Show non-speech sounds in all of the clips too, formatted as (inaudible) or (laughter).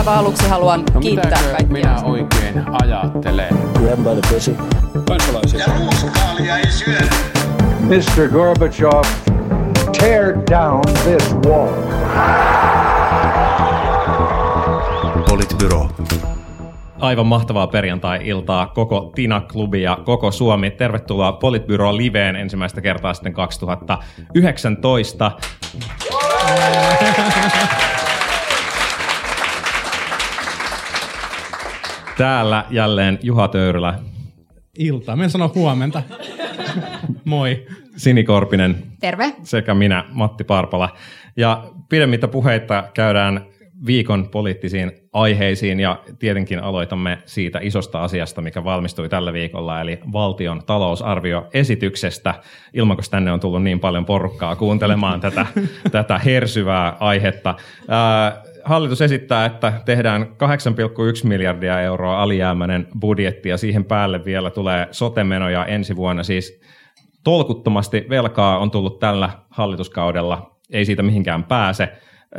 aivan aluksi haluan No kiittää kaikkia. minä oikein ajattelen? Grab by the pussy. Ja ruuskaalia ei syödä. Mr. Gorbachev, tear down this wall. Politbyro. Aivan mahtavaa perjantai-iltaa koko Tina-klubi ja koko Suomi. Tervetuloa Politbyro Liveen ensimmäistä kertaa sitten 2019. Täällä jälleen Juha Töyrylä, iltaa. Mä en sano huomenta. Moi. Sini Korpinen Terve. sekä minä, Matti Parpala. Ja pidemmittä puheita käydään viikon poliittisiin aiheisiin ja tietenkin aloitamme siitä isosta asiasta, mikä valmistui tällä viikolla, eli valtion talousarvioesityksestä. Ilman, tänne on tullut niin paljon porukkaa kuuntelemaan tätä, tätä hersyvää aihetta. Ää, Hallitus esittää, että tehdään 8,1 miljardia euroa alijäämäinen budjetti ja siihen päälle vielä tulee sotemenoja ensi vuonna. Siis tolkuttomasti velkaa on tullut tällä hallituskaudella, ei siitä mihinkään pääse.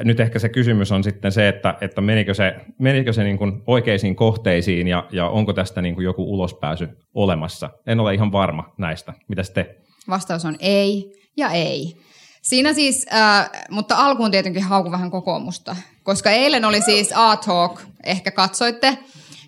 Nyt ehkä se kysymys on sitten se, että, että menikö se, menikö se niin kuin oikeisiin kohteisiin ja, ja onko tästä niin kuin joku ulospääsy olemassa. En ole ihan varma näistä. Mitäs te? Vastaus on ei ja ei. Siinä siis, äh, mutta alkuun tietenkin hauku vähän kokoomusta, koska eilen oli siis A-Talk, ehkä katsoitte,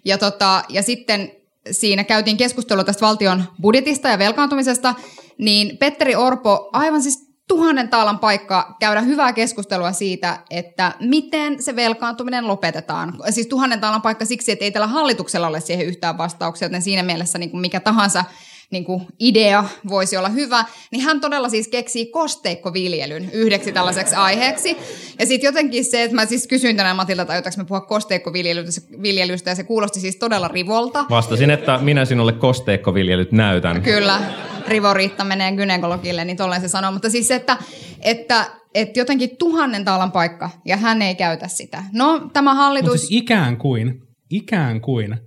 ja, tota, ja sitten siinä käytiin keskustelua tästä valtion budjetista ja velkaantumisesta, niin Petteri Orpo aivan siis tuhannen taalan paikka käydä hyvää keskustelua siitä, että miten se velkaantuminen lopetetaan. Siis tuhannen taalan paikka siksi, että ei tällä hallituksella ole siihen yhtään vastauksia, joten siinä mielessä niin kuin mikä tahansa niin kuin idea voisi olla hyvä, niin hän todella siis keksii kosteikkoviljelyn yhdeksi tällaiseksi aiheeksi. Ja sitten jotenkin se, että mä siis kysyin tänään Matilta, tai me puhua kosteikkoviljelystä, ja se kuulosti siis todella rivolta. Vastasin, että minä sinulle kosteikkoviljelyt näytän. Kyllä, Rivo Riitta menee gynekologille, niin tolleen se sanoo. Mutta siis, että, että, että jotenkin tuhannen taalan paikka, ja hän ei käytä sitä. No, tämä hallitus... Mutta siis ikään kuin, ikään kuin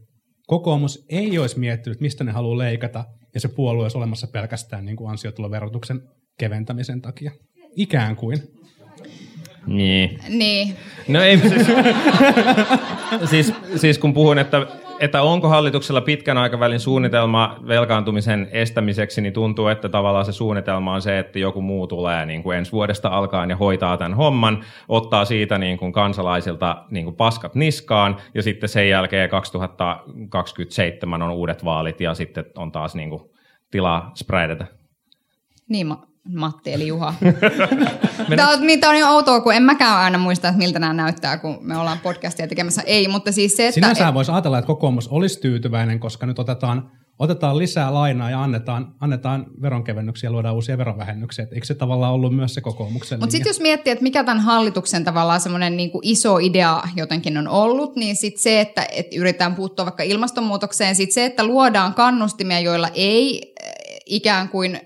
kokoomus ei olisi miettinyt, mistä ne haluaa leikata, ja se puolue olisi olemassa pelkästään niin kuin ansiotuloverotuksen keventämisen takia. Ikään kuin. Niin. Niin, No ei, siis, (laughs) siis, siis kun puhun, että, että onko hallituksella pitkän aikavälin suunnitelma velkaantumisen estämiseksi, niin tuntuu, että tavallaan se suunnitelma on se, että joku muu tulee niin kuin ensi vuodesta alkaen ja hoitaa tämän homman, ottaa siitä niin kuin kansalaisilta niin kuin paskat niskaan ja sitten sen jälkeen 2027 on uudet vaalit ja sitten on taas niin kuin tilaa spreadata. niin Matti eli Juha. (laughs) Tämä on, niin, on jo outoa, kun en mäkään aina muista, että miltä nämä näyttää, kun me ollaan podcastia tekemässä. Ei, mutta siis se, että... Sinänsä voisi ajatella, että kokoomus olisi tyytyväinen, koska nyt otetaan, otetaan lisää lainaa ja annetaan, annetaan veronkevennyksiä ja luodaan uusia verovähennyksiä. Et eikö se tavallaan ollut myös se kokoomuksen Mutta sitten jos miettii, että mikä tämän hallituksen tavallaan semmoinen niinku iso idea jotenkin on ollut, niin sitten se, että, että yritetään puuttua vaikka ilmastonmuutokseen, sitten se, että luodaan kannustimia, joilla ei äh, ikään kuin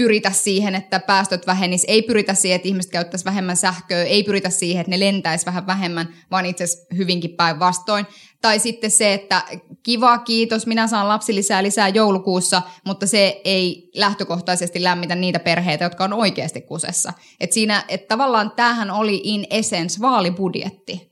pyritä siihen, että päästöt vähenis, ei pyritä siihen, että ihmiset käyttäisi vähemmän sähköä, ei pyritä siihen, että ne lentäisi vähän vähemmän, vaan itse asiassa hyvinkin päinvastoin. Tai sitten se, että kiva, kiitos, minä saan lapsilisää lisää joulukuussa, mutta se ei lähtökohtaisesti lämmitä niitä perheitä, jotka on oikeasti kusessa. Et siinä, että tavallaan tämähän oli in essence vaalibudjetti.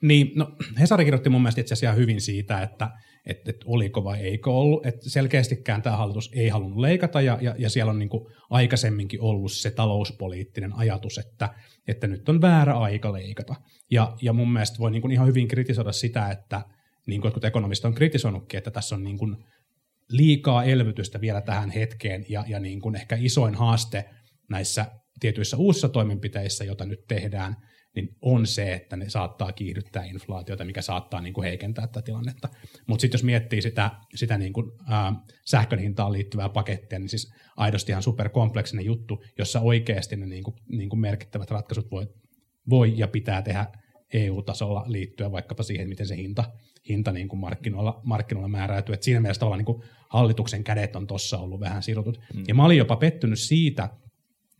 Niin, no Hesari kirjoitti mun mielestä itse asiassa hyvin siitä, että, että, että oliko vai eikö ollut. Että selkeästikään tämä hallitus ei halunnut leikata ja, ja, ja siellä on niin aikaisemminkin ollut se talouspoliittinen ajatus, että, että nyt on väärä aika leikata. Ja, ja mun mielestä voi niin ihan hyvin kritisoida sitä, että niin kuin jotkut ekonomistit on kritisoinutkin, että tässä on niin kuin liikaa elvytystä vielä tähän hetkeen ja, ja niin kuin ehkä isoin haaste näissä tietyissä uusissa toimenpiteissä, joita nyt tehdään, niin on se, että ne saattaa kiihdyttää inflaatiota, mikä saattaa niin kuin heikentää tätä tilannetta. Mutta sitten jos miettii sitä, sitä niin kuin, ää, sähkön hintaan liittyvää pakettia, niin siis aidosti ihan superkompleksinen juttu, jossa oikeasti ne niin kuin, niin kuin merkittävät ratkaisut voi, voi ja pitää tehdä EU-tasolla liittyen vaikkapa siihen, miten se hinta, hinta niin kuin markkinoilla, markkinoilla määräytyy. Et siinä mielessä tavallaan niin kuin hallituksen kädet on tuossa ollut vähän sirutut. Mm. Ja mä olin jopa pettynyt siitä,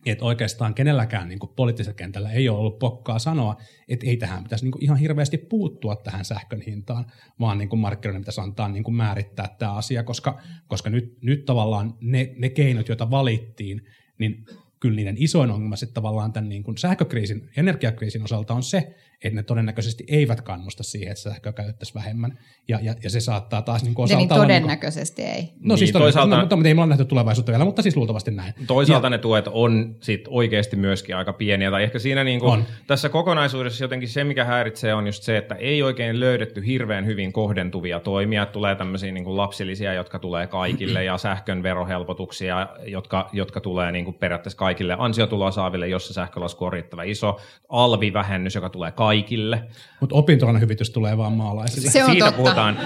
että oikeastaan kenelläkään niin kuin poliittisella kentällä ei ole ollut pokkaa sanoa, että ei tähän pitäisi niin kuin ihan hirveästi puuttua tähän sähkön hintaan, vaan niin kuin markkinoiden pitäisi antaa niin kuin määrittää tämä asia, koska, koska nyt, nyt tavallaan ne, ne keinot, joita valittiin, niin kyllä niiden isoin ongelma sitten tavallaan tämän niin kuin sähkökriisin, energiakriisin osalta on se, että ne todennäköisesti eivät kannusta siihen, että sähköä käytettäisiin vähemmän. Ja, ja, ja se saattaa taas niin kuin Ja niin olla... Niin kuin, todennäköisesti ei. no siis Niin, toisaalta, toisaalta- no, mutta ei me olla nähty tulevaisuutta vielä, mutta siis luultavasti näin. Toisaalta ja, ne tuet on sit oikeasti myöskin aika pieniä, tai ehkä siinä niinku, On. tässä kokonaisuudessa jotenkin se, mikä häiritsee, on just se, että ei oikein löydetty hirveän hyvin kohdentuvia toimia. Tulee tämmöisiä niinku lapsilisiä, jotka tulee kaikille, ja sähkön verohelpotuksia, jotka, jotka tulee niinku periaatteessa kaikille ansiotuloa saaville, jossa sähkölasku on riittävän iso. Alvivähennys, joka tulee kaikille. Mutta opintorahahyvitys tulee vaan maalaisille. Se on siitä totta. puhutaan.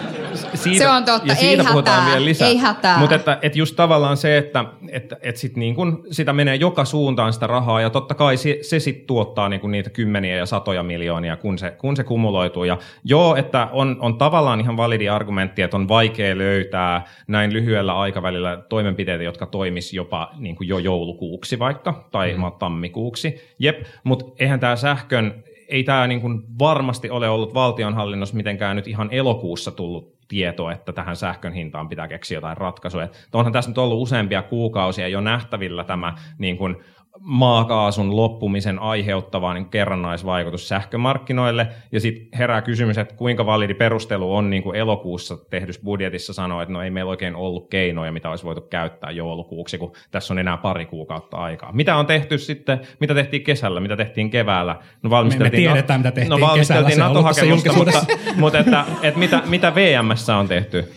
Siitä, Se on totta. Ja siitä Ei puhutaan hätää. vielä lisää. Ei hätää. Mutta että, että just tavallaan se, että, että, että sit niin kun sitä menee joka suuntaan sitä rahaa ja totta kai se, se sitten tuottaa niin kun niitä kymmeniä ja satoja miljoonia, kun se, kun se kumuloituu. Ja joo, että on, on tavallaan ihan validi argumentti, että on vaikea löytää näin lyhyellä aikavälillä toimenpiteitä, jotka toimis jopa niin kuin jo joulukuuksi vaikka tai mm. tammikuuksi. Jep, mutta eihän tämä sähkön ei tämä niin kuin varmasti ole ollut valtionhallinnossa mitenkään nyt ihan elokuussa tullut tieto, että tähän sähkön hintaan pitää keksiä jotain ratkaisuja. Onhan tässä nyt ollut useampia kuukausia jo nähtävillä tämä niin kuin maakaasun loppumisen aiheuttava niin kerrannaisvaikutus sähkömarkkinoille. Ja sitten herää kysymys, että kuinka validi perustelu on niin kuin elokuussa tehdyssä budjetissa sanoa, että no ei meillä oikein ollut keinoja, mitä olisi voitu käyttää joulukuuksi, kun tässä on enää pari kuukautta aikaa. Mitä on tehty sitten, mitä tehtiin kesällä, mitä tehtiin keväällä? No valmisteltiin, Me tiedetään, mitä tehtiin no, kesällä, valmisteltiin tässä NATO-hakemusta, mutta, mutta että, että mitä, mitä VMssä on tehty?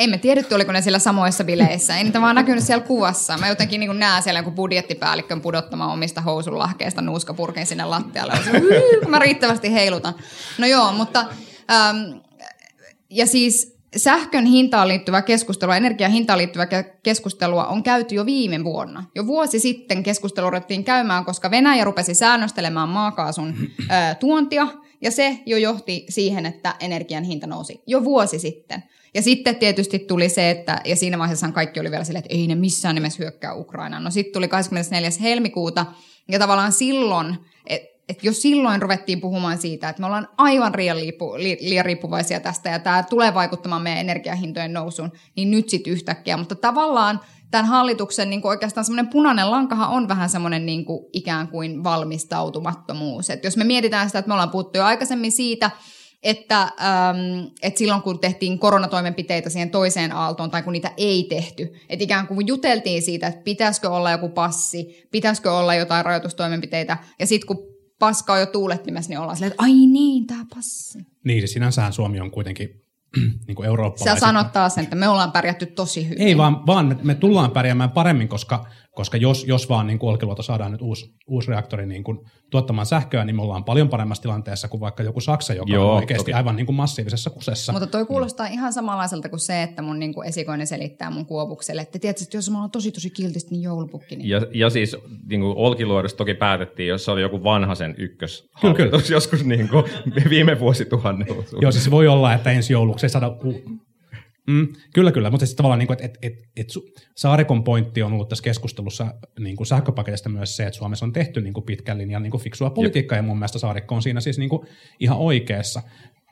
Emme tiedetty, oliko ne siellä samoissa bileissä. Ei niitä vaan näkynyt siellä kuvassa. Mä jotenkin niin näen siellä jonkun budjettipäällikkön pudottamaan omista housunlahkeista nuuskapurkin sinne lattialle. Mä riittävästi heilutan. No joo, mutta... Ähm, ja siis sähkön hintaan liittyvää keskustelua, energian hintaan liittyvää ke- keskustelua on käyty jo viime vuonna. Jo vuosi sitten keskustelu ruvettiin käymään, koska Venäjä rupesi säännöstelemään maakaasun ö, tuontia, ja se jo johti siihen, että energian hinta nousi jo vuosi sitten. Ja sitten tietysti tuli se, että, ja siinä vaiheessa kaikki oli vielä silleen, että ei ne missään nimessä hyökkää Ukrainaan. No sitten tuli 24. helmikuuta, ja tavallaan silloin, et, et jo silloin ruvettiin puhumaan siitä, että me ollaan aivan liian, liipu, li, liian riippuvaisia tästä, ja tämä tulee vaikuttamaan meidän energiahintojen nousuun, niin nyt sitten yhtäkkiä. Mutta tavallaan tämän hallituksen niin kuin oikeastaan semmoinen punainen lankahan on vähän semmoinen niin kuin ikään kuin valmistautumattomuus. Et jos me mietitään sitä, että me ollaan puhuttu jo aikaisemmin siitä, että, ähm, että silloin kun tehtiin koronatoimenpiteitä siihen toiseen aaltoon tai kun niitä ei tehty, että ikään kuin juteltiin siitä, että pitäisikö olla joku passi, pitäisikö olla jotain rajoitustoimenpiteitä ja sitten kun paska on jo tuulettimessa, niin ollaan silleen, että ai niin, tämä passi. Niin, siis sinänsähän Suomi on kuitenkin (clears throat) niin kuin Sä eurooppalaisen. sanot taas sen, että me ollaan pärjätty tosi hyvin. Ei vaan, vaan me, me tullaan pärjäämään paremmin, koska, koska jos, jos vaan niin kuin Olkiluoto saadaan nyt uusi, uusi reaktori niin kuin tuottamaan sähköä, niin me ollaan paljon paremmassa tilanteessa kuin vaikka joku Saksa, joka Joo, on oikeasti toki. aivan niin kuin massiivisessa kusessa. Mutta toi kuulostaa ihan samanlaiselta kuin se, että mun niinku esikoinen selittää mun kuopukselle, että tiedätkö, että jos mä oon tosi tosi kiltisti, niin joulupukki. Niin... Ja, ja siis niin kuin Olkiluodossa toki päätettiin, jos se oli joku vanhasen ykkös Kyllä, kyllä. (laughs) joskus niin kuin viime vuosituhannella. Joo, siis voi olla, että ensi jouluksi ei saada... U- mm, kyllä, kyllä, mutta siis tavallaan, niin kuin, että et, et, et Saarikon pointti on ollut tässä keskustelussa niin kuin sähköpaketista myös se, että Suomessa on tehty niin kuin pitkän linjan niin kuin fiksua politiikkaa, ja mun mielestä Saarikko on siinä siis niin kuin ihan oikeassa.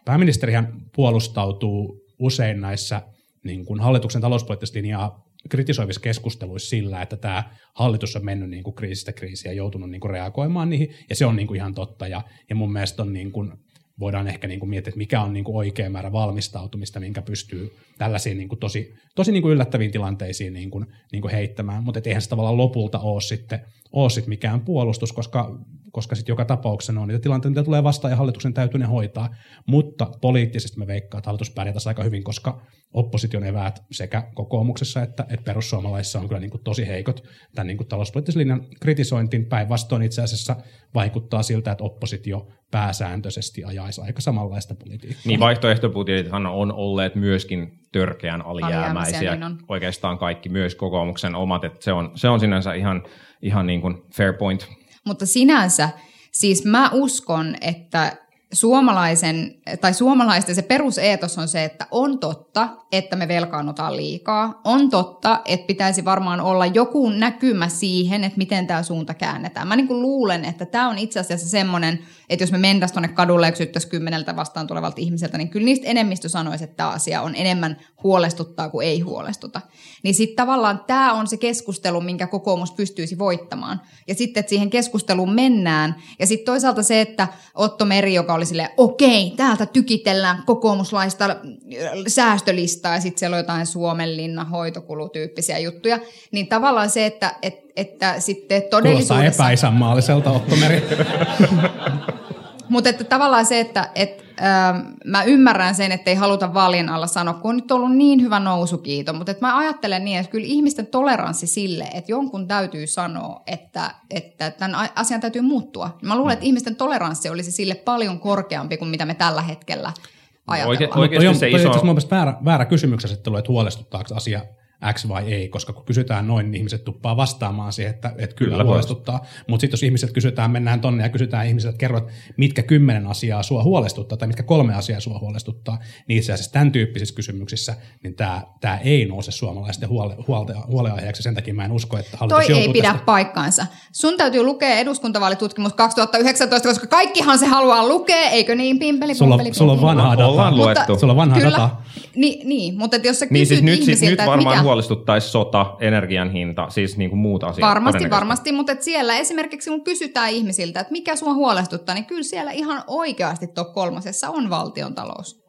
Pääministerihän puolustautuu usein näissä niin kuin hallituksen talouspoliittista linjaa kritisoivissa keskusteluissa sillä, että tämä hallitus on mennyt niin kuin kriisistä kriisiä ja joutunut niin kuin reagoimaan niihin, ja se on niin kuin ihan totta, ja, ja mun mielestä on niin kuin, voidaan ehkä niin kuin miettiä, että mikä on niin kuin oikea määrä valmistautumista, minkä pystyy tällaisiin niin kuin tosi, tosi niin kuin yllättäviin tilanteisiin niin kuin, niin kuin heittämään, mutta eihän se tavallaan lopulta ole sitten, ole sitten mikään puolustus, koska, koska sitten joka tapauksessa on niitä tilanteita, mitä tulee vastaan ja hallituksen täytyy ne hoitaa, mutta poliittisesti me veikkaan, että hallitus pärjätäisi aika hyvin, koska opposition eväät sekä kokoomuksessa että, että perussuomalaisissa on kyllä niin kuin tosi heikot tämän niin kuin talouspoliittisen linjan kritisointiin. Päinvastoin itse asiassa vaikuttaa siltä, että oppositio pääsääntöisesti ajaisi aika samanlaista politiikkaa. Niin vaihtoehtobudjetithan on olleet myöskin törkeän Alijäämäisiä, alijäämäisiä. niin on. Oikeastaan kaikki, myös kokoomuksen omat. Että se, on, se on sinänsä ihan, ihan niin kuin fair point. Mutta sinänsä, siis mä uskon, että suomalaisen, tai suomalaisten se peruseetos on se, että on totta, että me velkaannutaan liikaa. On totta, että pitäisi varmaan olla joku näkymä siihen, että miten tämä suunta käännetään. Mä niin kuin luulen, että tämä on itse asiassa semmoinen, että jos me mentäisiin tuonne kadulle ja kysyttäisiin kymmeneltä vastaan tulevalta ihmiseltä, niin kyllä niistä enemmistö sanoisi, että tämä asia on enemmän huolestuttaa kuin ei huolestuta. Niin sitten tavallaan tämä on se keskustelu, minkä kokoomus pystyisi voittamaan. Ja sitten, että siihen keskusteluun mennään. Ja sitten toisaalta se, että Otto Meri, joka oli silleen, okei, täältä tykitellään kokoomuslaista säästölistaa ja sitten siellä on jotain Suomenlinna hoitokulutyyppisiä juttuja, niin tavallaan se, että et, että sitten Kuulostaa todellisuudessa... epäisänmaalliselta Otto Meri. (laughs) Mutta että tavallaan se, että et, ähm, mä ymmärrän sen, että ei haluta vaalien alla sanoa, kun on nyt ollut niin hyvä nousukiito, mutta että mä ajattelen niin, että kyllä ihmisten toleranssi sille, että jonkun täytyy sanoa, että, että tämän asian täytyy muuttua. Mä luulen, että ihmisten toleranssi olisi sille paljon korkeampi kuin mitä me tällä hetkellä ajatellaan. Oikein- Mutta toi on, se iso- mun mielestä väärä, väärä kysymyksettelu, että huolestuttaako asia X vai ei, koska kun kysytään noin, niin ihmiset tuppaa vastaamaan siihen, että, että kyllä, Kyllä, huolestuttaa. Mutta sitten jos ihmiset kysytään, mennään tonne ja kysytään ihmisiltä, että kerrot, mitkä kymmenen asiaa sua huolestuttaa tai mitkä kolme asiaa sua huolestuttaa, niin itse asiassa tämän tyyppisissä kysymyksissä, niin tämä, tämä ei nouse suomalaisten huole, huolte, huoleaiheeksi. Sen takia mä en usko, että hallitus Toi ei pidä tästä paikkaansa. Sun täytyy lukea eduskuntavaalitutkimus 2019, koska kaikkihan se haluaa lukea, eikö niin, pimpeli, Sulla, pumpeli, sulla on pumpeli. vanhaa dataa. Ollaan luettu. Sulla on vanhaa kyllä, dataa. Niin, niin, mutta että jos sä kysyt Niin siis nyt, siis nyt että varmaan mikä... huolestuttaisi sota, energian hinta, siis niin kuin muut asiat. Varmasti, varmasti, mutta et siellä esimerkiksi kun kysytään ihmisiltä, että mikä sua huolestuttaa, niin kyllä siellä ihan oikeasti top kolmosessa on valtion talous.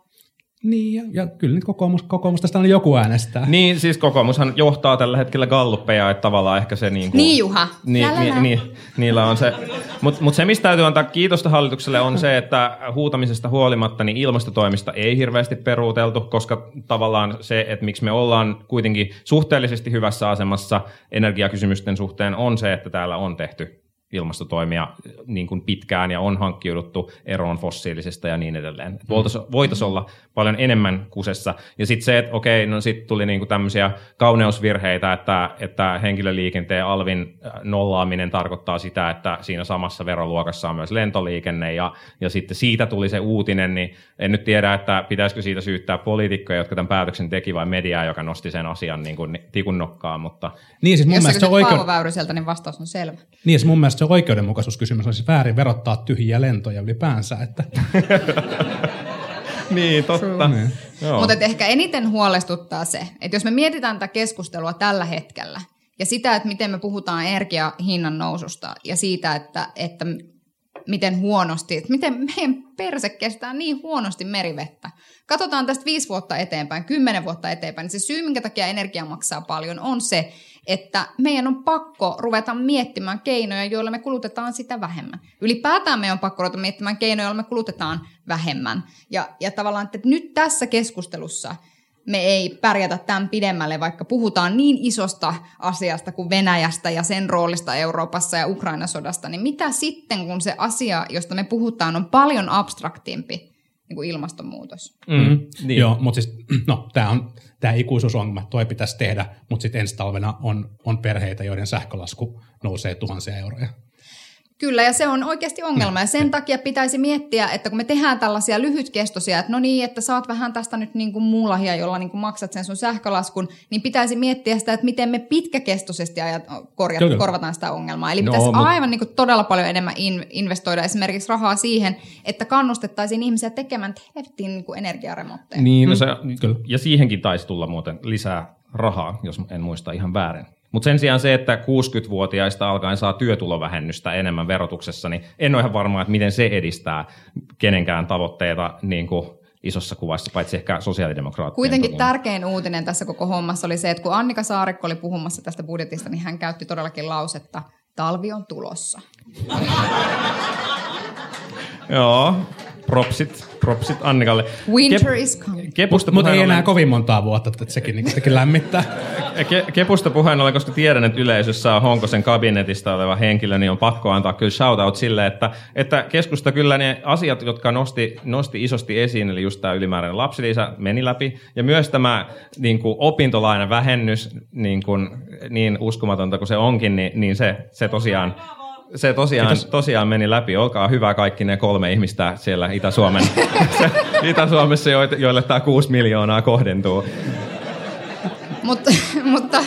Niin, ja, ja kyllä nyt kokoomus, kokoomus tästä on joku äänestää. Niin, siis kokoomushan johtaa tällä hetkellä galluppeja, että tavallaan ehkä se niin kuin... Niin, Juha. Niin, Lälälä. niin, niin, niillä on se. Mutta mut se, mistä täytyy antaa kiitosta hallitukselle, on se, että huutamisesta huolimatta niin ilmastotoimista ei hirveästi peruuteltu, koska tavallaan se, että miksi me ollaan kuitenkin suhteellisesti hyvässä asemassa energiakysymysten suhteen, on se, että täällä on tehty ilmastotoimia niin kuin pitkään ja on hankkiuduttu eroon fossiilisesta ja niin edelleen. Voitaisiin voitais olla paljon enemmän kusessa. Ja sitten se, että okei, no sitten tuli niin kuin tämmöisiä kauneusvirheitä, että, että henkilöliikenteen alvin äh, nollaaminen tarkoittaa sitä, että siinä samassa veroluokassa on myös lentoliikenne ja, ja sitten siitä tuli se uutinen, niin en nyt tiedä, että pitäisikö siitä syyttää poliitikkoja, jotka tämän päätöksen teki vai mediaa, joka nosti sen asian niin kuin tikun nokkaan, mutta Niin, siis mun Jos mielestä se oikein... Paavo Väyryseltä, niin vastaus on selvä. Niin, siis mun mielestä se oikeudenmukaisuuskysymys olisi väärin verottaa tyhjiä lentoja ylipäänsä. Että, (laughs) (laughs) niin, totta. Niin. Mutta ehkä eniten huolestuttaa se, että jos me mietitään tätä keskustelua tällä hetkellä ja sitä, että miten me puhutaan energiahinnan noususta ja siitä, että, että miten huonosti, että miten meidän perse kestää niin huonosti merivettä. Katsotaan tästä viisi vuotta eteenpäin, kymmenen vuotta eteenpäin, niin se syy, minkä takia energia maksaa paljon, on se, että meidän on pakko ruveta miettimään keinoja, joilla me kulutetaan sitä vähemmän. Ylipäätään meidän on pakko ruveta miettimään keinoja, joilla me kulutetaan vähemmän. Ja, ja tavallaan, että nyt tässä keskustelussa me ei pärjätä tämän pidemmälle, vaikka puhutaan niin isosta asiasta kuin Venäjästä ja sen roolista Euroopassa ja Ukrainan sodasta, niin mitä sitten, kun se asia, josta me puhutaan, on paljon abstraktimpi niin kuin ilmastonmuutos? Mm, niin. Joo, mutta siis, (clears throat) no, tämä on tämä ikuisuusongelma, toi pitäisi tehdä, mutta sitten ensi talvena on, on perheitä, joiden sähkölasku nousee tuhansia euroja. Kyllä, ja se on oikeasti ongelma. Ja sen takia pitäisi miettiä, että kun me tehdään tällaisia lyhytkestoisia, että no niin, että saat vähän tästä nyt niin kuin muulahia, jolla niin kuin maksat sen sun sähkölaskun, niin pitäisi miettiä sitä, että miten me pitkäkestoisesti ajat, korjat, Kyllä. korvataan sitä ongelmaa. Eli No, pitäisi mut- aivan niin kuin todella paljon enemmän in, investoida esimerkiksi rahaa siihen, että kannustettaisiin ihmisiä tekemään helvettiin niin energiaremontteja. Niin, no se, kyllä. ja siihenkin taisi tulla muuten lisää rahaa, jos en muista ihan väärin. Mutta sen sijaan se, että 60-vuotiaista alkaen saa työtulovähennystä enemmän verotuksessa, niin en ole ihan varma, että miten se edistää kenenkään tavoitteita niin kuin isossa kuvassa, paitsi ehkä sosiaalidemokraattien. Kuitenkin toki. tärkein uutinen tässä koko hommassa oli se, että kun Annika Saarikko oli puhumassa tästä budjetista, niin hän käytti todellakin lausetta, talvi on tulossa. Joo, propsit, propsit Annikalle. Winter is coming. Kepusta Mutta ei enää kovin montaa vuotta, että sekin, niin, sekin lämmittää. (laughs) Ke- Kepusta puheen ollen, koska tiedän, että yleisössä on Honkosen kabinetista oleva henkilö, niin on pakko antaa kyllä shoutout sille, että, että keskusta kyllä ne asiat, jotka nosti, nosti isosti esiin, eli just tämä ylimääräinen lapsilisä meni läpi, ja myös tämä niin kuin opintolainavähennys, niin, kuin, niin uskomatonta kuin se onkin, niin, niin se, se tosiaan se tosiaan, tosiaan meni läpi. Olkaa hyvä kaikki ne kolme ihmistä siellä Itä-Suomen, (laughs) Itä-Suomessa, joille, tämä kuusi miljoonaa kohdentuu. (laughs) mutta, mutta,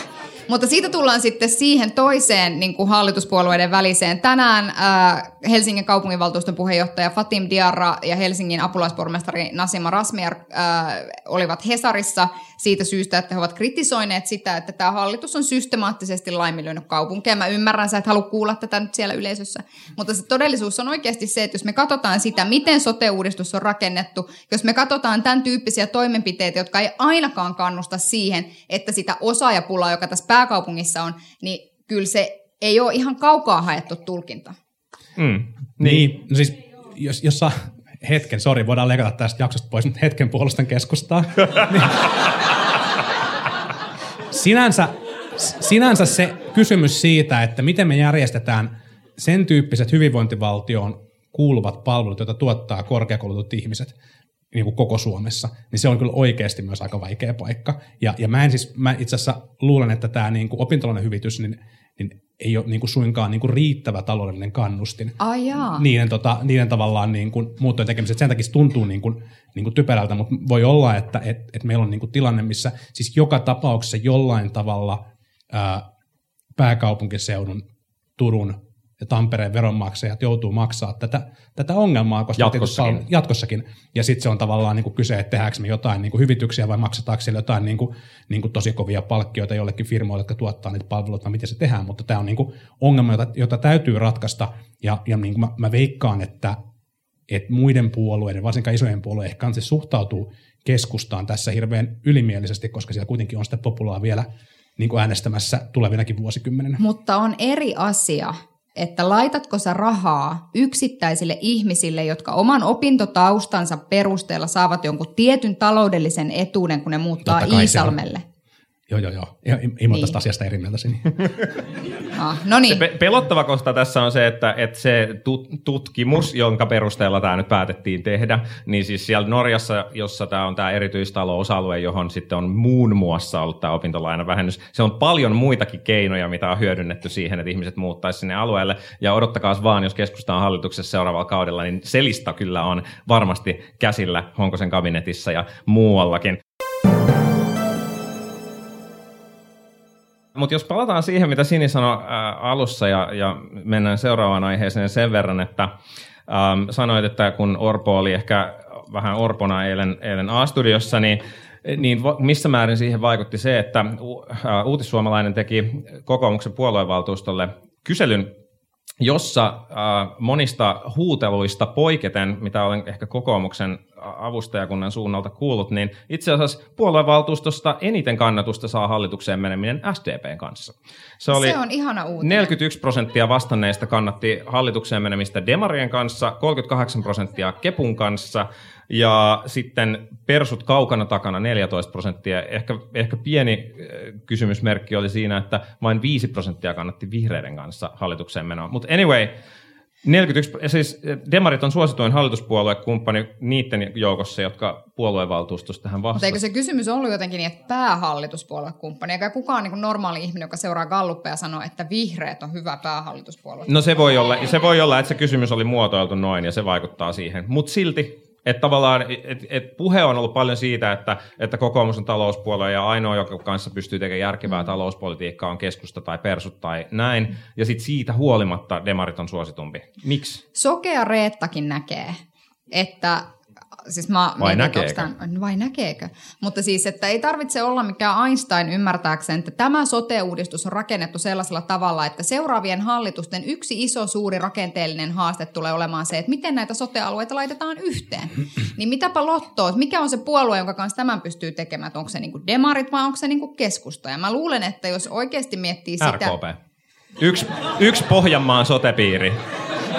mutta siitä tullaan sitten siihen toiseen niin kuin hallituspuolueiden väliseen. Tänään äh, Helsingin kaupunginvaltuuston puheenjohtaja Fatim Diarra ja Helsingin apulaispormestari Nasima Rasmiar äh, olivat Hesarissa siitä syystä, että he ovat kritisoineet sitä, että tämä hallitus on systemaattisesti laiminlyönyt kaupunkeja. Mä ymmärrän, sä et halua kuulla tätä nyt siellä yleisössä, mutta se todellisuus on oikeasti se, että jos me katsotaan sitä, miten sote-uudistus on rakennettu, jos me katsotaan tämän tyyppisiä toimenpiteitä, jotka ei ainakaan kannusta siihen, että sitä osaajapulaa, joka tässä pääkaupungissa on, niin kyllä se ei ole ihan kaukaa haettu tulkinta. Mm. Niin, no siis jos, jos saa hetken, sori, voidaan leikata tästä jaksosta pois, mutta hetken puolustan keskustaa. niin, (laughs) sinänsä, sinänsä se kysymys siitä, että miten me järjestetään sen tyyppiset hyvinvointivaltioon kuuluvat palvelut, joita tuottaa korkeakoulutut ihmiset niin kuin koko Suomessa, niin se on kyllä oikeasti myös aika vaikea paikka. Ja, ja mä en siis, mä itse asiassa luulen, että tämä niin kuin opintolainen hyvitys, niin, niin ei ole niin kuin suinkaan niin kuin riittävä taloudellinen kannustin Ai jaa. niiden, tota, niiden tavallaan niin kuin muuttojen tekemiset. Sen takia se tuntuu niin kuin, niin kuin typerältä, mutta voi olla, että et, et meillä on niin kuin tilanne, missä siis joka tapauksessa jollain tavalla ää, pääkaupunkiseudun, Turun ja Tampereen veronmaksajat joutuu maksaa tätä, tätä ongelmaa. Koska Jatkossakin. tietysti pal- jatkossakin. Ja sitten se on tavallaan niin kuin kyse, että tehdäänkö me jotain niin kuin hyvityksiä vai maksetaanko siellä jotain niin kuin, niin kuin tosi kovia palkkioita jollekin firmoille, jotka tuottaa niitä palveluita, miten se tehdään. Mutta tämä on niin kuin ongelma, jota, jota täytyy ratkaista. Ja, ja niin kuin mä, mä veikkaan, että, että muiden puolueiden, varsinkaan isojen puolueiden, ehkä kanssa suhtautuu keskustaan tässä hirveän ylimielisesti, koska siellä kuitenkin on sitä populaa vielä niin kuin äänestämässä tulevinakin vuosikymmeninä. Mutta on eri asia, että laitatko sä rahaa yksittäisille ihmisille, jotka oman opintotaustansa perusteella saavat jonkun tietyn taloudellisen etuuden, kun ne muuttaa. Iisalmelle. Joo, joo, joo. Ei, ei, ei niin. Tästä asiasta eri mieltä. Niin. (laughs) Ah, no niin. Pe- pelottava kohta tässä on se, että, että se tut- tutkimus, jonka perusteella tämä nyt päätettiin tehdä, niin siis siellä Norjassa, jossa tämä on tämä erityistalousalue, johon sitten on muun muassa ollut tämä opintolainavähennys, se on paljon muitakin keinoja, mitä on hyödynnetty siihen, että ihmiset muuttaisi sinne alueelle. Ja odottakaa vaan, jos keskusta on hallituksessa seuraavalla kaudella, niin se lista kyllä on varmasti käsillä Honkosen kabinetissa ja muuallakin. Mutta jos palataan siihen, mitä Sini sanoi ää, alussa ja, ja mennään seuraavaan aiheeseen sen verran, että äm, sanoit, että kun Orpo oli ehkä vähän Orpona eilen, eilen A-studiossa, niin niin missä määrin siihen vaikutti se, että u- Uutissuomalainen teki kokoomuksen puoluevaltuustolle kyselyn, jossa äh, monista huuteluista poiketen, mitä olen ehkä kokoomuksen avustajakunnan suunnalta kuullut, niin itse asiassa puoluevaltuustosta eniten kannatusta saa hallitukseen meneminen SDPn kanssa. Se, oli Se on ihana uutinen. 41 prosenttia vastanneista kannatti hallitukseen menemistä Demarien kanssa, 38 prosenttia Kepun kanssa ja sitten persut kaukana takana 14 prosenttia. Ehkä, ehkä pieni äh, kysymysmerkki oli siinä, että vain 5 prosenttia kannatti vihreiden kanssa hallitukseen menoa. Mutta anyway, 41, siis Demarit on suosituin hallituspuoluekumppani niiden joukossa, jotka puoluevaltuustosta tähän Mutta vastasivat. eikö se kysymys ollut jotenkin niin, että päähallituspuoluekumppani, eikä kukaan niin normaali ihminen, joka seuraa Galluppeja, sanoo, että vihreät on hyvä päähallituspuolue. No se voi, olla, se voi olla, että se kysymys oli muotoiltu noin ja se vaikuttaa siihen. Mutta silti, että tavallaan et, et puhe on ollut paljon siitä, että, että kokoomus on talouspuolue ja ainoa, joka kanssa pystyy tekemään järkevää talouspolitiikkaa on keskusta tai persut tai näin. Ja sitten siitä huolimatta demarit on suositumpi. Miksi? Sokea Reettakin näkee, että siis mä Vai mietin, näkeekö? Tämän, vai näkeekö? Mutta siis, että ei tarvitse olla mikään Einstein ymmärtääkseen, että tämä sote-uudistus on rakennettu sellaisella tavalla, että seuraavien hallitusten yksi iso suuri rakenteellinen haaste tulee olemaan se, että miten näitä sote-alueita laitetaan yhteen. (clears throat) Niin mitäpä lottoa, että mikä on se puolue, jonka kanssa tämän pystyy tekemään, että onko se niinku demarit vai onko se niinku keskusta? Ja mä luulen, että jos oikeasti miettii sitä... RKP. Yksi, yksi Pohjanmaan sotepiiri.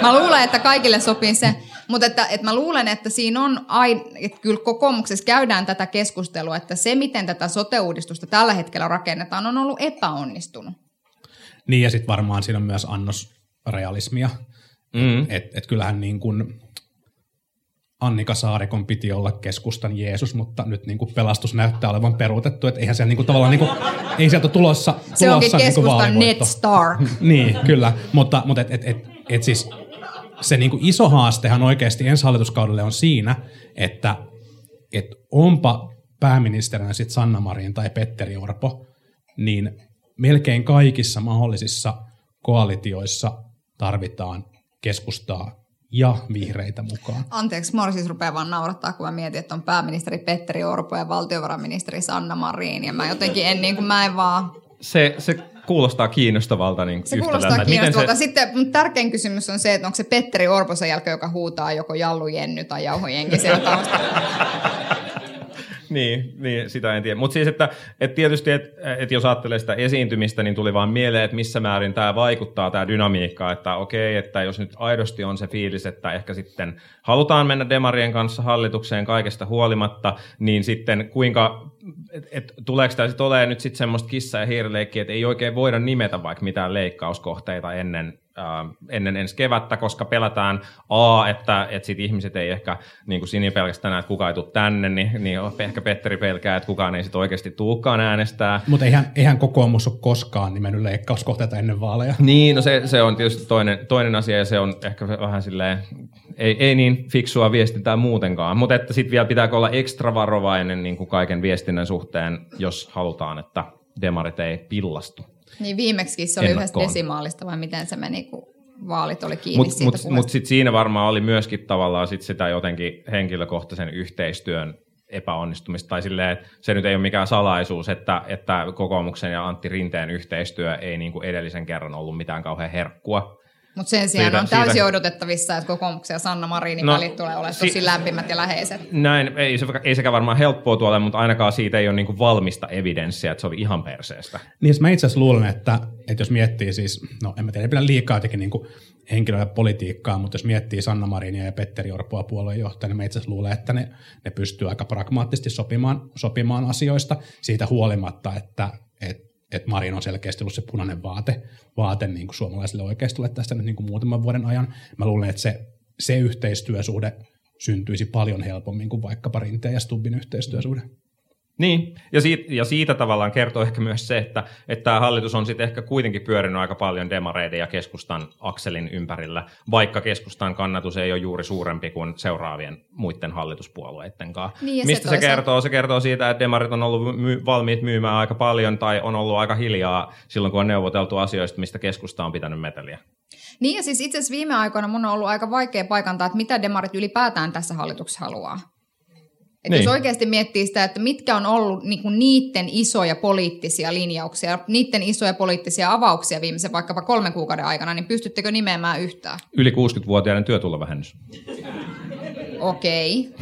Mä luulen, että kaikille sopii se, mutta että, että mä luulen, että siinä on, ai, että kyllä kokoomuksessa käydään tätä keskustelua, että se, miten tätä sote-uudistusta tällä hetkellä rakennetaan, on ollut epäonnistunut. Niin ja sitten varmaan siinä on myös annos realismia. Mm. Että et kyllähän niin kuin Annika Saarikon piti olla keskustan Jeesus, mutta nyt niin kuin pelastus näyttää olevan peruutettu. Että eihän siellä niin kuin tavallaan, niin kuin, ei sieltä tulossa, tulossa Se onkin niin kuin keskustan vaalivoitto. Net Star. (laughs) niin, kyllä. Mutta, mutta et, et, et, et siis se niin kuin iso haastehan oikeasti ensi hallituskaudelle on siinä, että et onpa pääministerinä sitten Sanna Marin tai Petteri Orpo, niin melkein kaikissa mahdollisissa koalitioissa tarvitaan keskustaa ja vihreitä mukaan. Anteeksi, mua siis rupeaa vaan naurattaa, kun mä mietin, että on pääministeri Petteri Orpo ja valtiovarainministeri Sanna Marin. Ja mä jotenkin en, niin kuin, mä en vaan... Se, se kuulostaa kiinnostavalta niin Se kuulostaa. Miten kiinnostavalta. Se, Sitten mun tärkein kysymys on se, että onko se Petteri Orpo sen jälkeen, joka huutaa joko Jallu Jenny tai Jauho Jenki siellä taustalla. (laughs) niin, niin, sitä en tiedä. Mutta siis, että, että tietysti, että, että jos ajattelee sitä esiintymistä, niin tuli vaan mieleen, että missä määrin tämä vaikuttaa, tämä dynamiikka, että okei, että jos nyt aidosti on se fiilis, että ehkä sitten halutaan mennä Demarien kanssa hallitukseen kaikesta huolimatta, niin sitten kuinka, että et, tuleeko tämä sitten olemaan nyt sitten semmoista kissa- ja hiirileikkiä, että ei oikein voida nimetä vaikka mitään leikkauskohteita ennen ennen ensi kevättä, koska pelätään A, että, että sit ihmiset ei ehkä, niin kuin Sini pelkästään näe, että kukaan ei tule tänne, niin, niin ehkä Petteri pelkää, että kukaan ei sitten oikeasti tuukaan äänestää. Mutta eihän, eihän kokoomus ole koskaan nimennyt leikkauskohteita ennen vaaleja. Niin, no se, se on tietysti toinen, toinen asia ja se on ehkä vähän silleen, ei, ei niin fiksua viestintää muutenkaan, mutta että sitten vielä pitääkö olla ekstra varovainen niin kuin kaiken viestinnän suhteen, jos halutaan, että demarit ei pillastu. Niin viimeksi se oli yhdestä desimaalista vai miten se meni, kun vaalit oli kiinni Mutta siitä mut, puheesta. mut sitten siinä varmaan oli myöskin tavallaan sit sitä jotenkin henkilökohtaisen yhteistyön epäonnistumista, tai silleen, että se nyt ei ole mikään salaisuus, että, että kokoomuksen ja Antti Rinteen yhteistyö ei niin kuin edellisen kerran ollut mitään kauhean herkkua. Mutta sen sijaan Siitä- on täysin siitä- odotettavissa, että kokoomuksen ja Sanna Marinin No, välit tulee olemaan si- tosi lämpimät ja läheiset. Näin, ei, se, ei sekään varmaan helppoa tuolle, mutta ainakaan siitä ei ole niin kuin valmista evidenssiä, että se oli ihan perseestä. Niin siis mä itse asiassa luulen, että, että jos miettii siis, no en mä tiedä, ei pidä liikaa jotenkin niin henkilöä politiikkaa, mutta jos miettii Sanna Marinia ja Petteri Orpoa puolueenjohtajana, niin mä itse asiassa luulen, että ne, ne pystyy aika pragmaattisesti sopimaan, sopimaan asioista siitä huolimatta, että et, et Marin on selkeästi ollut se punainen vaate, vaate niin kuin suomalaiselle oikeistolle tästä nyt niin kuin muutaman vuoden ajan. Mä luulen, että se, se yhteistyösuhde syntyisi paljon helpommin kuin vaikkapa Rinteen ja Stubbin yhteistyösuhde. Niin, ja siitä, ja siitä tavallaan kertoo ehkä myös se, että, että tämä hallitus on sitten ehkä kuitenkin pyörinyt aika paljon demareiden ja keskustan akselin ympärillä, vaikka keskustan kannatus ei ole juuri suurempi kuin seuraavien muiden hallituspuolueiden kanssa. Niin, se Mistä se, toisaalta- kertoo? Se kertoo siitä, että demarit on ollut my- valmiit myymään aika paljon tai on ollut aika hiljaa silloin, kun on neuvoteltu asioista, mistä keskusta on pitänyt meteliä. Niin ja siis itse asiassa viime aikoina mun on ollut aika vaikea paikantaa, että mitä demarit ylipäätään tässä hallituksessa haluaa. Et Niin. Jos oikeasti miettii sitä, että mitkä on ollut niinku niiden isoja poliittisia linjauksia, niiden isoja poliittisia avauksia viimeisen vaikkapa kolmen kuukauden aikana, niin pystyttekö nimeämään yhtään? Yli 60-vuotiaiden työtulovähennys. Okei.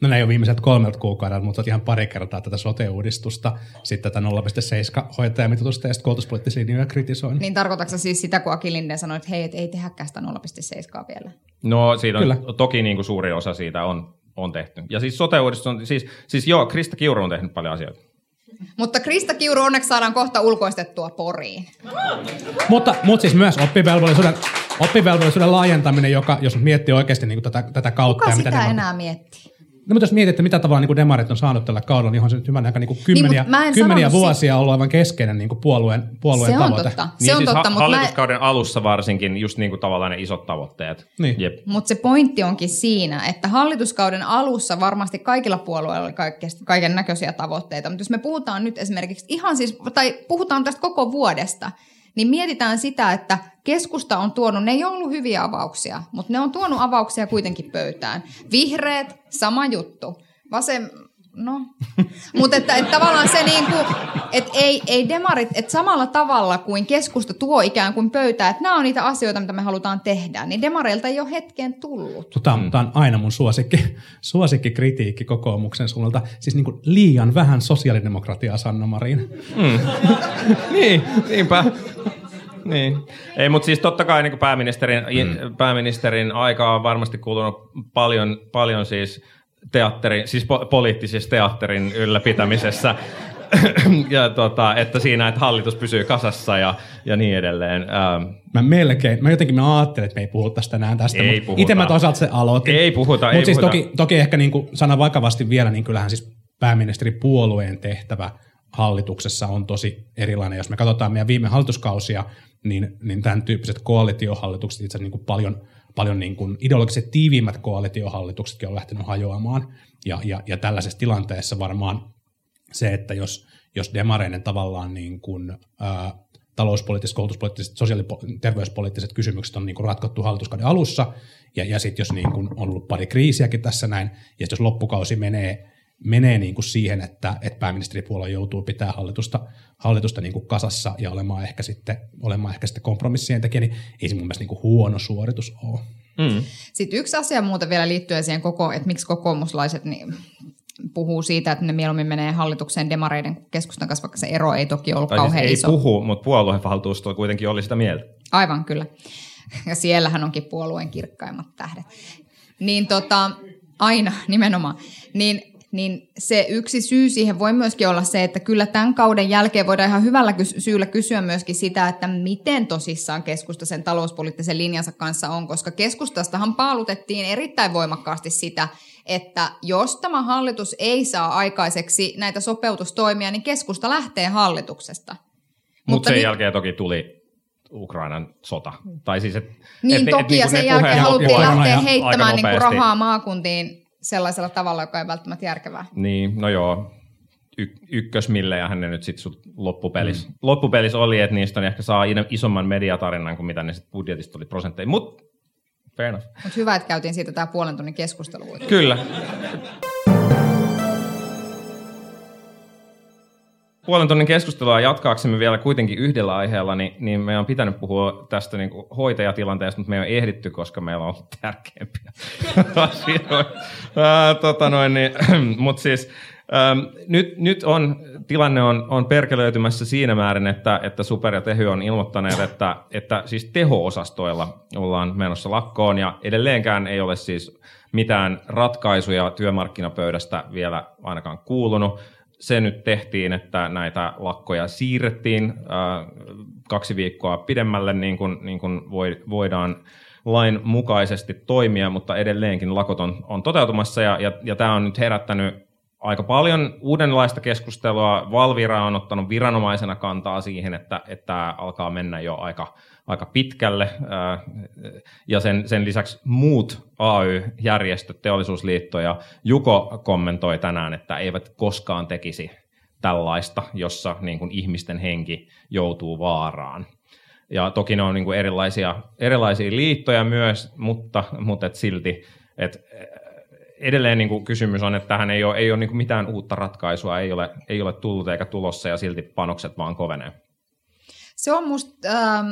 No ne ei ole viimeiset kolmelta kuukaudelta, mutta ihan pari kertaa tätä sote-uudistusta, sitten tätä 0,7 hoitajamitoitusta ja sitten koulutuspoliittisia linjoja kritisoinut. Niin tarkoitatko siis sitä, kun Aki Lindén sanoi, että hei, et ei tehäkään sitä 0,7 vielä? No siitä on, Kyllä. toki niin kuin suuri osa siitä on, on tehty. Ja siis sote on, siis, siis joo, Krista Kiuru on tehnyt paljon asioita. Mutta Krista Kiuru onneksi saadaan kohta ulkoistettua Poriin. Mutta, mutta siis myös oppivelvollisuuden, oppivelvollisuuden laajentaminen, joka, jos nyt miettii oikeasti niin tätä, tätä kautta. Kuka ja mitä sitä enää miettii? No, mutta jos mietit, että mitä tavalla niin demarit on saanut tällä kaudella, niin onhan se nyt hyvän aika niin kymmeniä, mä en kymmeniä vuosia ollut aivan keskeinen niin puolueen, puolueen Se on tavoite. totta. Niin Se on siis totta, ha- mutta mä, hallituskauden alussa varsinkin just niin kuin tavallaan ne isot tavoitteet. Niin. Mutta se pointti onkin siinä, että hallituskauden alussa varmasti kaikilla puolueilla oli kaiken näköisiä tavoitteita, mutta jos me puhutaan nyt esimerkiksi ihan siis, tai puhutaan tästä koko vuodesta, niin mietitään sitä, että keskusta on tuonut, ne ei ole ollut hyviä avauksia, mutta ne on tuonut avauksia kuitenkin pöytään. Vihreät, sama juttu. Vasem, no. (laughs) Mutta että, että tavallaan se niinku, että ei, ei demarit, että samalla tavalla kuin keskusta tuo ikään kuin pöytään, että nämä on niitä asioita, mitä me halutaan tehdä, niin demareilta ei ole hetkeen tullut. Tämä on, tämä on aina mun suosikki, (laughs) suosikki kritiikki kokoomuksen suunnalta. Siis niin kuin liian vähän sosiaalidemokratiaa, Sanna Marin. (laughs) Niin, niinpä. Niin. Ei, mutta siis totta kai niin pääministerin, mm. pääministerin aikaa on varmasti kulunut paljon, paljon siis teatterin, siis po- poliittisessa teatterin ylläpitämisessä. (clears throat) ja tota, että siinä, että hallitus pysyy kasassa ja, ja niin edelleen. Ähm, Mä melkein, mä jotenkin mä ajattelin, että me ei puhuta tänään tästä, Ei mutta puhuta. itse mä toisaalta se aloitin. Ei puhuta, Mut ei siis puhuta. Toki, toki ehkä niin kuin sanan vakavasti vielä, niin kyllähän siis pääministeripuolueen tehtävä hallituksessa on tosi erilainen. Jos me katsotaan meidän viime hallituskausia, niin, niin tämän tyyppiset koalitiohallitukset, itse niin kuin paljon, paljon niin kuin ideologiset tiiviimmät koalitiohallituksetkin on lähtenyt hajoamaan. Ja, ja, ja tällaisessa tilanteessa varmaan se, että jos, jos demareiden tavallaan niin kuin, ää, talouspoliittiset, koulutuspoliittiset, sosiaali- terveyspoliittiset kysymykset on niin kuin ratkottu hallituskauden alussa, ja, ja sitten jos niin kuin on ollut pari kriisiäkin tässä näin, ja jos loppukausi menee, menee niin kuin siihen, että, että pääministeripuolue joutuu pitää hallitusta, hallitusta niin kuin kasassa ja olemaan ehkä, sitten, olemaan ehkä sitten kompromissien tekijä, niin ei se mun mielestä niin kuin huono suoritus ole. Mm. Sitten yksi asia muuten vielä liittyen siihen koko, että miksi kokoomuslaiset niin puhuu siitä, että ne mieluummin menee hallitukseen demareiden kuin keskustan kanssa, vaikka se ero ei toki ollut Tai siis kauhean ei iso. puhu, mutta puoluevaltuusto kuitenkin oli sitä mieltä. Aivan kyllä. Ja siellähän onkin puolueen kirkkaimmat tähdet. Niin tota, aina nimenomaan. Niin, niin se yksi syy siihen voi myöskin olla se, että kyllä tämän kauden jälkeen voidaan ihan hyvällä syyllä kysyä myöskin sitä, että miten tosissaan keskusta sen talouspoliittisen linjansa kanssa on, koska keskustastahan paalutettiin erittäin voimakkaasti sitä, että jos tämä hallitus ei saa aikaiseksi näitä sopeutustoimia, niin keskusta lähtee hallituksesta. Mutta sen nyt- jälkeen toki tuli Ukrainan sota. Tai siis, et, Niin et, toki, et, ja niinku sen jälkeen haluttiin lähteä heittämään niin kuin rahaa maakuntiin sellaisella tavalla, joka ei välttämättä järkevää. Niin, no joo. Y- ykkösmillejähän ne nyt sitten loppupelissä, mm. loppupelissä oli, että niistä on ehkä saa isomman mediatarinan kuin mitä ne sit budjetista tuli prosentteja. Mutta fair enough. Mutta hyvä, että käytiin siitä tämä puolen tunnin keskustelu. Kyllä. Puolen tunnin keskustelua jatkaaksemme vielä kuitenkin yhdellä aiheella, niin, niin meidän on pitänyt puhua tästä niin kuin hoitajatilanteesta, mutta me ei ole ehditty, koska meillä on ollut tärkeämpiä (laughs) asioita. Tota noin, niin, (clears throat) mutta siis ähm, nyt, nyt on, tilanne on, on perkelöitymässä siinä määrin, että, että Super ja Tehy on ilmoittaneet, (laughs) että, että siis teho-osastoilla ollaan menossa lakkoon ja edelleenkään ei ole siis mitään ratkaisuja työmarkkinapöydästä vielä ainakaan kuulunut. Se nyt tehtiin, että näitä lakkoja siirrettiin äh, kaksi viikkoa pidemmälle, niin kuin, niin kuin voi, voidaan lain mukaisesti toimia, mutta edelleenkin lakot on, on toteutumassa ja, ja, ja tämä on nyt herättänyt aika paljon uudenlaista keskustelua. Valvira on ottanut viranomaisena kantaa siihen, että, että alkaa mennä jo aika, aika pitkälle. Ja sen, sen lisäksi muut AY-järjestöt, teollisuusliitto ja Juko kommentoi tänään, että eivät koskaan tekisi tällaista, jossa niin kuin ihmisten henki joutuu vaaraan. Ja toki ne on niin kuin erilaisia, erilaisia liittoja myös, mutta, mutta et silti, et edelleen niin kuin kysymys on, että tähän ei ole, ei ole niin kuin mitään uutta ratkaisua, ei ole, ei ole tullut eikä tulossa ja silti panokset vaan kovenee. Se on musta ähm,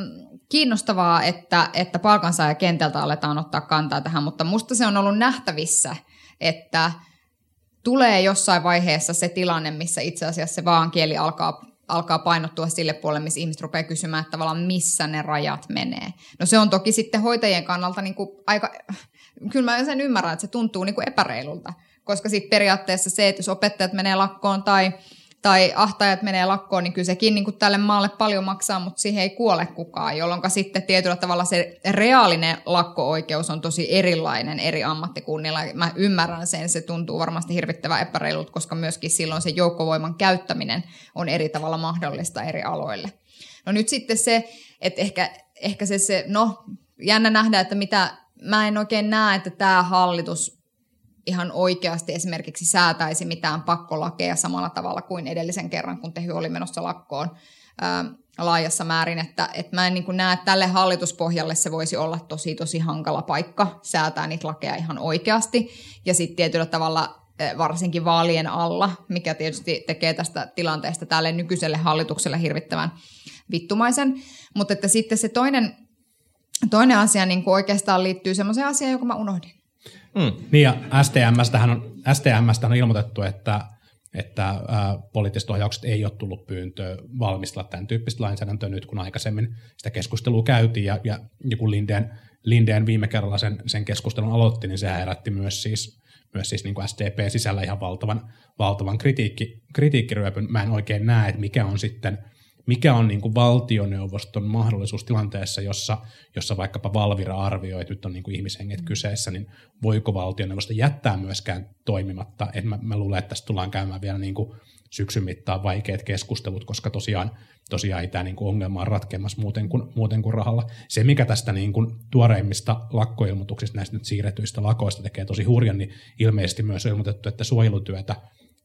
kiinnostavaa, että, että palkansaajakentältä aletaan ottaa kantaa tähän, mutta musta se on ollut nähtävissä, että tulee jossain vaiheessa se tilanne, missä itse asiassa se vaan kieli alkaa, alkaa painottua sille puolelle, missä ihmiset rupeaa kysymään, että tavallaan missä ne rajat menee. No se on toki sitten hoitajien kannalta niin kuin aika, kyllä mä sen ymmärrän, että se tuntuu niin kuin epäreilulta, koska sitten periaatteessa se, että jos opettajat menee lakkoon tai tai ahtajat menee lakkoon, niin kyllä sekin niin kuin tälle maalle paljon maksaa, mutta siihen ei kuole kukaan, jolloin sitten tietyllä tavalla se reaalinen lakko-oikeus on tosi erilainen eri ammattikunnilla. Mä ymmärrän sen, se tuntuu varmasti hirvittävän epäreilut, koska myöskin silloin se joukkovoiman käyttäminen on eri tavalla mahdollista eri aloille. No nyt sitten se, että ehkä, ehkä se, se, no jännä nähdä, että mitä, mä en oikein näe, että tämä hallitus ihan oikeasti esimerkiksi säätäisi mitään pakkolakeja samalla tavalla kuin edellisen kerran, kun Tehy oli menossa lakkoon ää, laajassa määrin, että, että mä en niin näe, että tälle hallituspohjalle se voisi olla tosi tosi hankala paikka säätää niitä lakeja ihan oikeasti, ja sitten tietyllä tavalla varsinkin vaalien alla, mikä tietysti tekee tästä tilanteesta tälle nykyiselle hallitukselle hirvittävän vittumaisen, mutta että sitten se toinen, toinen asia niin oikeastaan liittyy semmoiseen asiaan, joka mä unohdin. Mm. Niin ja STMstähän on, STMstähän on ilmoitettu, että, että ää, poliittiset ohjaukset ei ole tullut pyyntöä valmistella tämän tyyppistä lainsäädäntöä nyt, kun aikaisemmin sitä keskustelua käytiin ja, ja, ja kun Lindeen, Lindeen viime kerralla sen, sen keskustelun aloitti, niin se herätti myös siis, myös siis niin kuin SDP sisällä ihan valtavan, valtavan kritiikki, kritiikkiryöpyn. Mä en oikein näe, että mikä on sitten – mikä on niin kuin valtioneuvoston mahdollisuus tilanteessa, jossa, jossa vaikkapa Valvira arvioi, että nyt on niin kuin ihmishenget kyseessä, niin voiko valtioneuvosto jättää myöskään toimimatta? Et mä, mä luulen, että tästä tullaan käymään vielä niin kuin syksyn mittaan vaikeat keskustelut, koska tosiaan, tosiaan ei tämä niin kuin ongelma ole ratkeamassa muuten kuin, muuten kuin rahalla. Se, mikä tästä niin kuin tuoreimmista lakkoilmoituksista, näistä nyt siirretyistä lakoista tekee tosi hurjan, niin ilmeisesti myös on ilmoitettu, että suojelutyötä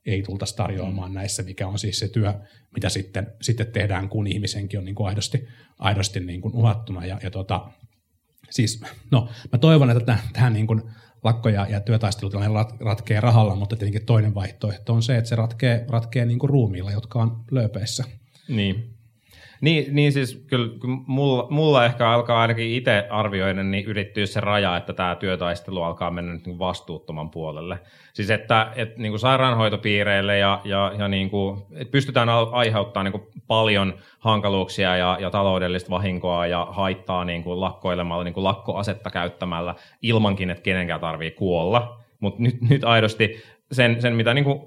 ei tultaisi tarjoamaan mm. näissä, mikä on siis se työ, mitä sitten, sitten tehdään, kun ihmisenkin on niin kuin aidosti, aidosti niin kuin uhattuna. Ja, ja tota, siis, no, mä toivon, että tähän niin kuin lakko- ja, ja työtaistelutilanne rat, ratkee rahalla, mutta tietenkin toinen vaihtoehto on se, että se ratkee, ratkee niin kuin ruumiilla, jotka on lööpeissä. Niin, niin, niin siis kyllä mulla, mulla ehkä alkaa ainakin itse arvioida, niin yrittyy se raja, että tämä työtaistelu alkaa mennä nyt niin vastuuttoman puolelle. Siis että, että niin kuin sairaanhoitopiireille ja, ja, ja niin kuin, että pystytään aiheuttamaan niin kuin paljon hankaluuksia ja, ja taloudellista vahinkoa ja haittaa niin kuin lakkoilemalla, niin kuin lakkoasetta käyttämällä ilmankin, että kenenkään tarvii kuolla. Mutta nyt, nyt aidosti sen, sen mitä niin kuin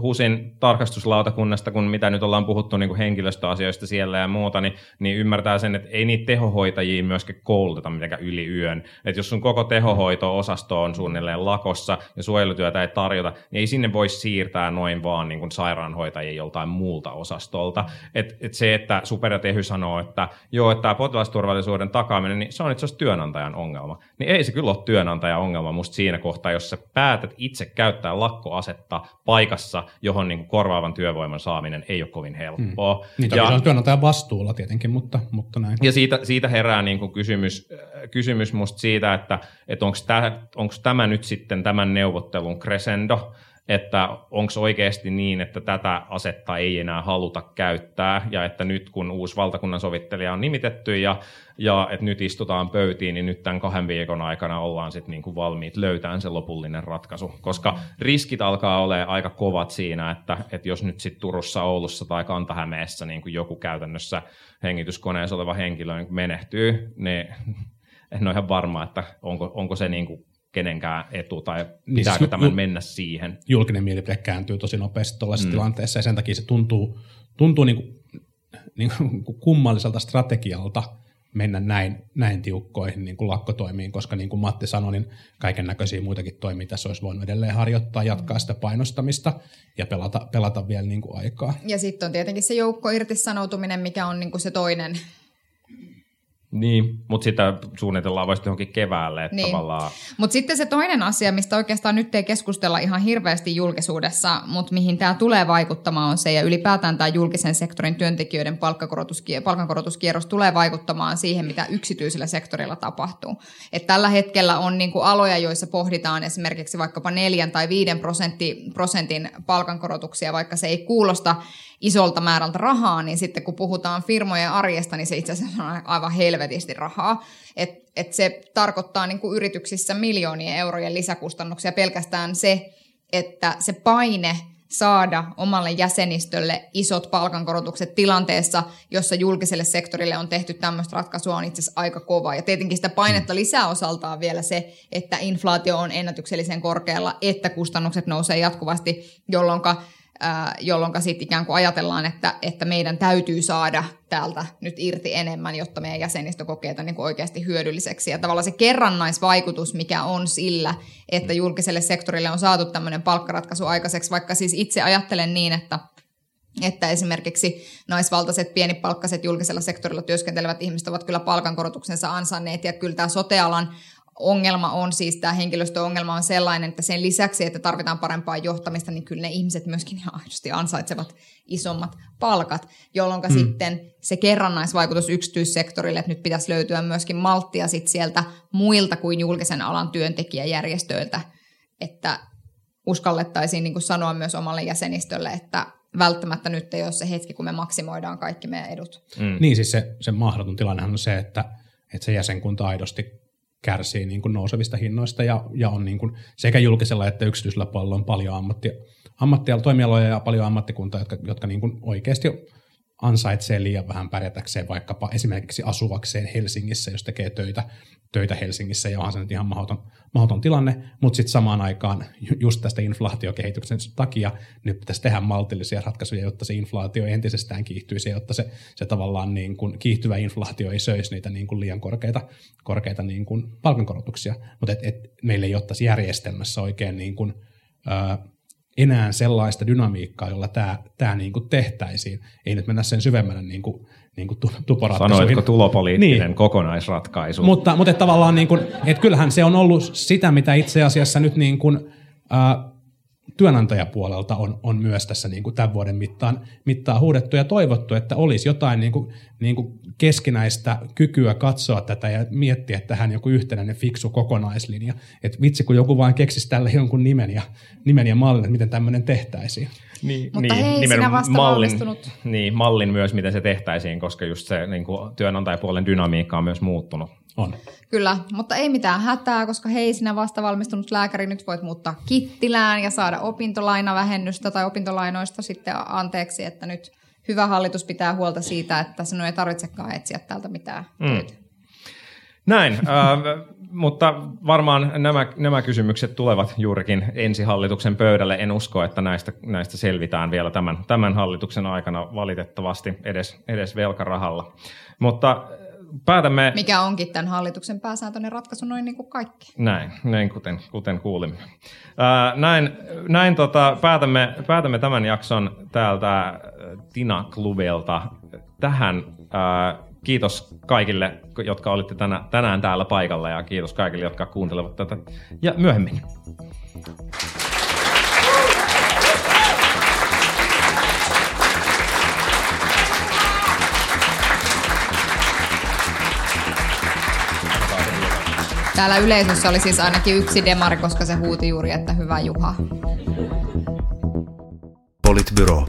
HUSin tarkastuslautakunnasta, kun mitä nyt ollaan puhuttu niin kuin henkilöstöasioista siellä ja muuta, niin, niin ymmärtää sen, että ei niitä tehohoitajia myöskään kouluteta mitenkään yli yön. Että jos sun koko tehohoito-osasto on suunnilleen lakossa ja suojelutyötä ei tarjota, niin ei sinne voi siirtää noin vaan niin kuin sairaanhoitajia joltain muulta osastolta. Et, et se, että Super ja Tehy sanoo, että joo, että tämä potilasturvallisuuden takaaminen, niin se on itse asiassa työnantajan ongelma. Niin ei se kyllä ole työnantajan ongelma musta siinä kohtaa, jos sä päätät itse käyttää käyttää lakkoasetta paikassa, johon niin kuin korvaavan työvoiman saaminen ei ole kovin helppoa. Hmm. Niin, ja, se on työnantajan vastuulla tietenkin, mutta, mutta näin. Ja siitä, siitä herää niin kuin kysymys, kysymys musta siitä, että, että onko tämä nyt sitten tämän neuvottelun crescendo, että onko oikeasti niin, että tätä asetta ei enää haluta käyttää ja että nyt kun uusi valtakunnan sovittelija on nimitetty ja, ja että nyt istutaan pöytiin, niin nyt tämän kahden viikon aikana ollaan sitten niinku valmiit löytämään se lopullinen ratkaisu, koska riskit alkaa olla aika kovat siinä, että, että jos nyt sitten Turussa, Oulussa tai Kantahämeessä niin kuin joku käytännössä hengityskoneessa oleva henkilö niin menehtyy, niin en ole ihan varma, että onko, onko se niin kuin kenenkään etu tai niin pitääkö siis, tämän mennä siihen. Julkinen mielipide kääntyy tosi nopeasti tuollaisessa mm. tilanteessa ja sen takia se tuntuu, tuntuu niin kuin, niin kuin kummalliselta strategialta mennä näin, näin tiukkoihin niin kuin lakkotoimiin, koska niin kuin Matti sanoi, niin kaiken näköisiä muitakin toimia tässä olisi voinut edelleen harjoittaa, jatkaa sitä painostamista ja pelata, pelata vielä niin kuin aikaa. Ja sitten on tietenkin se joukko irtisanoutuminen, mikä on niin kuin se toinen niin, mutta sitä suunnitellaan vasta johonkin keväälle. Että niin. Mutta sitten se toinen asia, mistä oikeastaan nyt ei keskustella ihan hirveästi julkisuudessa, mutta mihin tämä tulee vaikuttamaan on se, ja ylipäätään tämä julkisen sektorin työntekijöiden palkankorotuskierros tulee vaikuttamaan siihen, mitä yksityisellä sektorilla tapahtuu. Et tällä hetkellä on niinku aloja, joissa pohditaan esimerkiksi vaikkapa neljän tai viiden prosentin palkankorotuksia, vaikka se ei kuulosta isolta määrältä rahaa, niin sitten kun puhutaan firmojen arjesta, niin se itse asiassa on aivan helvetisti rahaa. Et, et se tarkoittaa niin kuin yrityksissä miljoonien eurojen lisäkustannuksia pelkästään se, että se paine saada omalle jäsenistölle isot palkankorotukset tilanteessa, jossa julkiselle sektorille on tehty tämmöistä ratkaisua, on itse asiassa aika kova. Ja tietenkin sitä painetta lisää osaltaan vielä se, että inflaatio on ennätyksellisen korkealla, että kustannukset nousee jatkuvasti, jolloin jolloin sitten ikään kuin ajatellaan, että, että meidän täytyy saada täältä nyt irti enemmän, jotta meidän jäsenistö kokee tämän niin kuin oikeasti hyödylliseksi. Ja tavallaan se kerrannaisvaikutus, mikä on sillä, että julkiselle sektorille on saatu tämmöinen palkkaratkaisu aikaiseksi, vaikka siis itse ajattelen niin, että että esimerkiksi naisvaltaiset pienipalkkaiset julkisella sektorilla työskentelevät ihmiset ovat kyllä palkankorotuksensa ansanneet ja kyllä tämä sotealan ongelma on siis, tämä henkilöstöongelma on sellainen, että sen lisäksi, että tarvitaan parempaa johtamista, niin kyllä ne ihmiset myöskin ihan aidosti ansaitsevat isommat palkat, jolloin hmm. sitten se kerrannaisvaikutus yksityissektorille, että nyt pitäisi löytyä myöskin malttia sit sieltä muilta kuin julkisen alan työntekijäjärjestöiltä, että uskallettaisiin niin kuin sanoa myös omalle jäsenistölle, että välttämättä nyt ei ole se hetki, kun me maksimoidaan kaikki meidän edut. Mm. Niin siis se, se mahdoton tilannehan on se, että, että se jäsenkunta aidosti kärsii niin kuin nousevista hinnoista ja, ja on niin kuin sekä julkisella että yksityisellä puolella on paljon ammattia, ammattia, toimialoja ja paljon ammattikuntaa, jotka, jotka niin kuin oikeasti ansaitsee liian vähän pärjätäkseen vaikkapa esimerkiksi asuvakseen Helsingissä, jos tekee töitä, töitä Helsingissä ja onhan se nyt ihan mahdoton, mahdoton tilanne, mutta sitten samaan aikaan just tästä inflaatiokehityksen takia nyt pitäisi tehdä maltillisia ratkaisuja, jotta se inflaatio entisestään kiihtyisi, jotta se, se tavallaan niin kuin kiihtyvä inflaatio ei söisi niitä niin kuin liian korkeita, korkeita niin kuin palkankorotuksia, mutta et, et meillä ei tässä järjestelmässä oikein niin kuin, enää sellaista dynamiikkaa, jolla tämä, tämä niin tehtäisiin. Ei nyt mennä sen syvemmälle niin kuin, niin kuin tuporatkaisuihin. Sanoitko tulopoliittinen niin. kokonaisratkaisu? Mutta, mutta tavallaan niin kuin, että kyllähän se on ollut sitä, mitä itse asiassa nyt niin kuin, äh, työnantajapuolelta on, on myös tässä niin kuin tämän vuoden mittaan, mittaan huudettu ja toivottu, että olisi jotain niin kuin, niin kuin keskinäistä kykyä katsoa tätä ja miettiä tähän joku yhtenäinen fiksu kokonaislinja. Että vitsi, kun joku vain keksisi tälle jonkun nimen ja, nimen ja mallin, että miten tämmöinen tehtäisiin. Niin, Mutta hei, nimen sinä vasta mallin, valmistunut. niin, mallin myös, miten se tehtäisiin, koska just se niin kuin työnantajapuolen dynamiikka on myös muuttunut. On. Kyllä, mutta ei mitään hätää, koska hei, sinä vasta valmistunut lääkäri, nyt voit muuttaa Kittilään ja saada opintolainavähennystä tai opintolainoista sitten anteeksi, että nyt hyvä hallitus pitää huolta siitä, että sinun ei tarvitsekaan etsiä täältä mitään Mm. töitä. Näin, äh, mutta varmaan nämä, nämä kysymykset tulevat juurikin ensi hallituksen pöydälle. En usko, että näistä, näistä selvitään vielä tämän, tämän hallituksen aikana valitettavasti edes, edes velkarahalla. Mutta päätämme Mikä onkin tämän hallituksen pääsääntöinen ratkaisu noin niin kuin kaikki. näin, näin kuten, kuten kuulimme. Ää, näin näin tota, päätämme, päätämme tämän jakson täältä äh, Tina Klubelta tähän. Ää, kiitos kaikille, jotka olitte tänä, tänään täällä paikalla ja kiitos kaikille, jotka kuuntelevat tätä ja myöhemmin. Täällä yleisössä oli siis ainakin yksi demari, koska se huuti juuri, että hyvä Juha. Politbyro.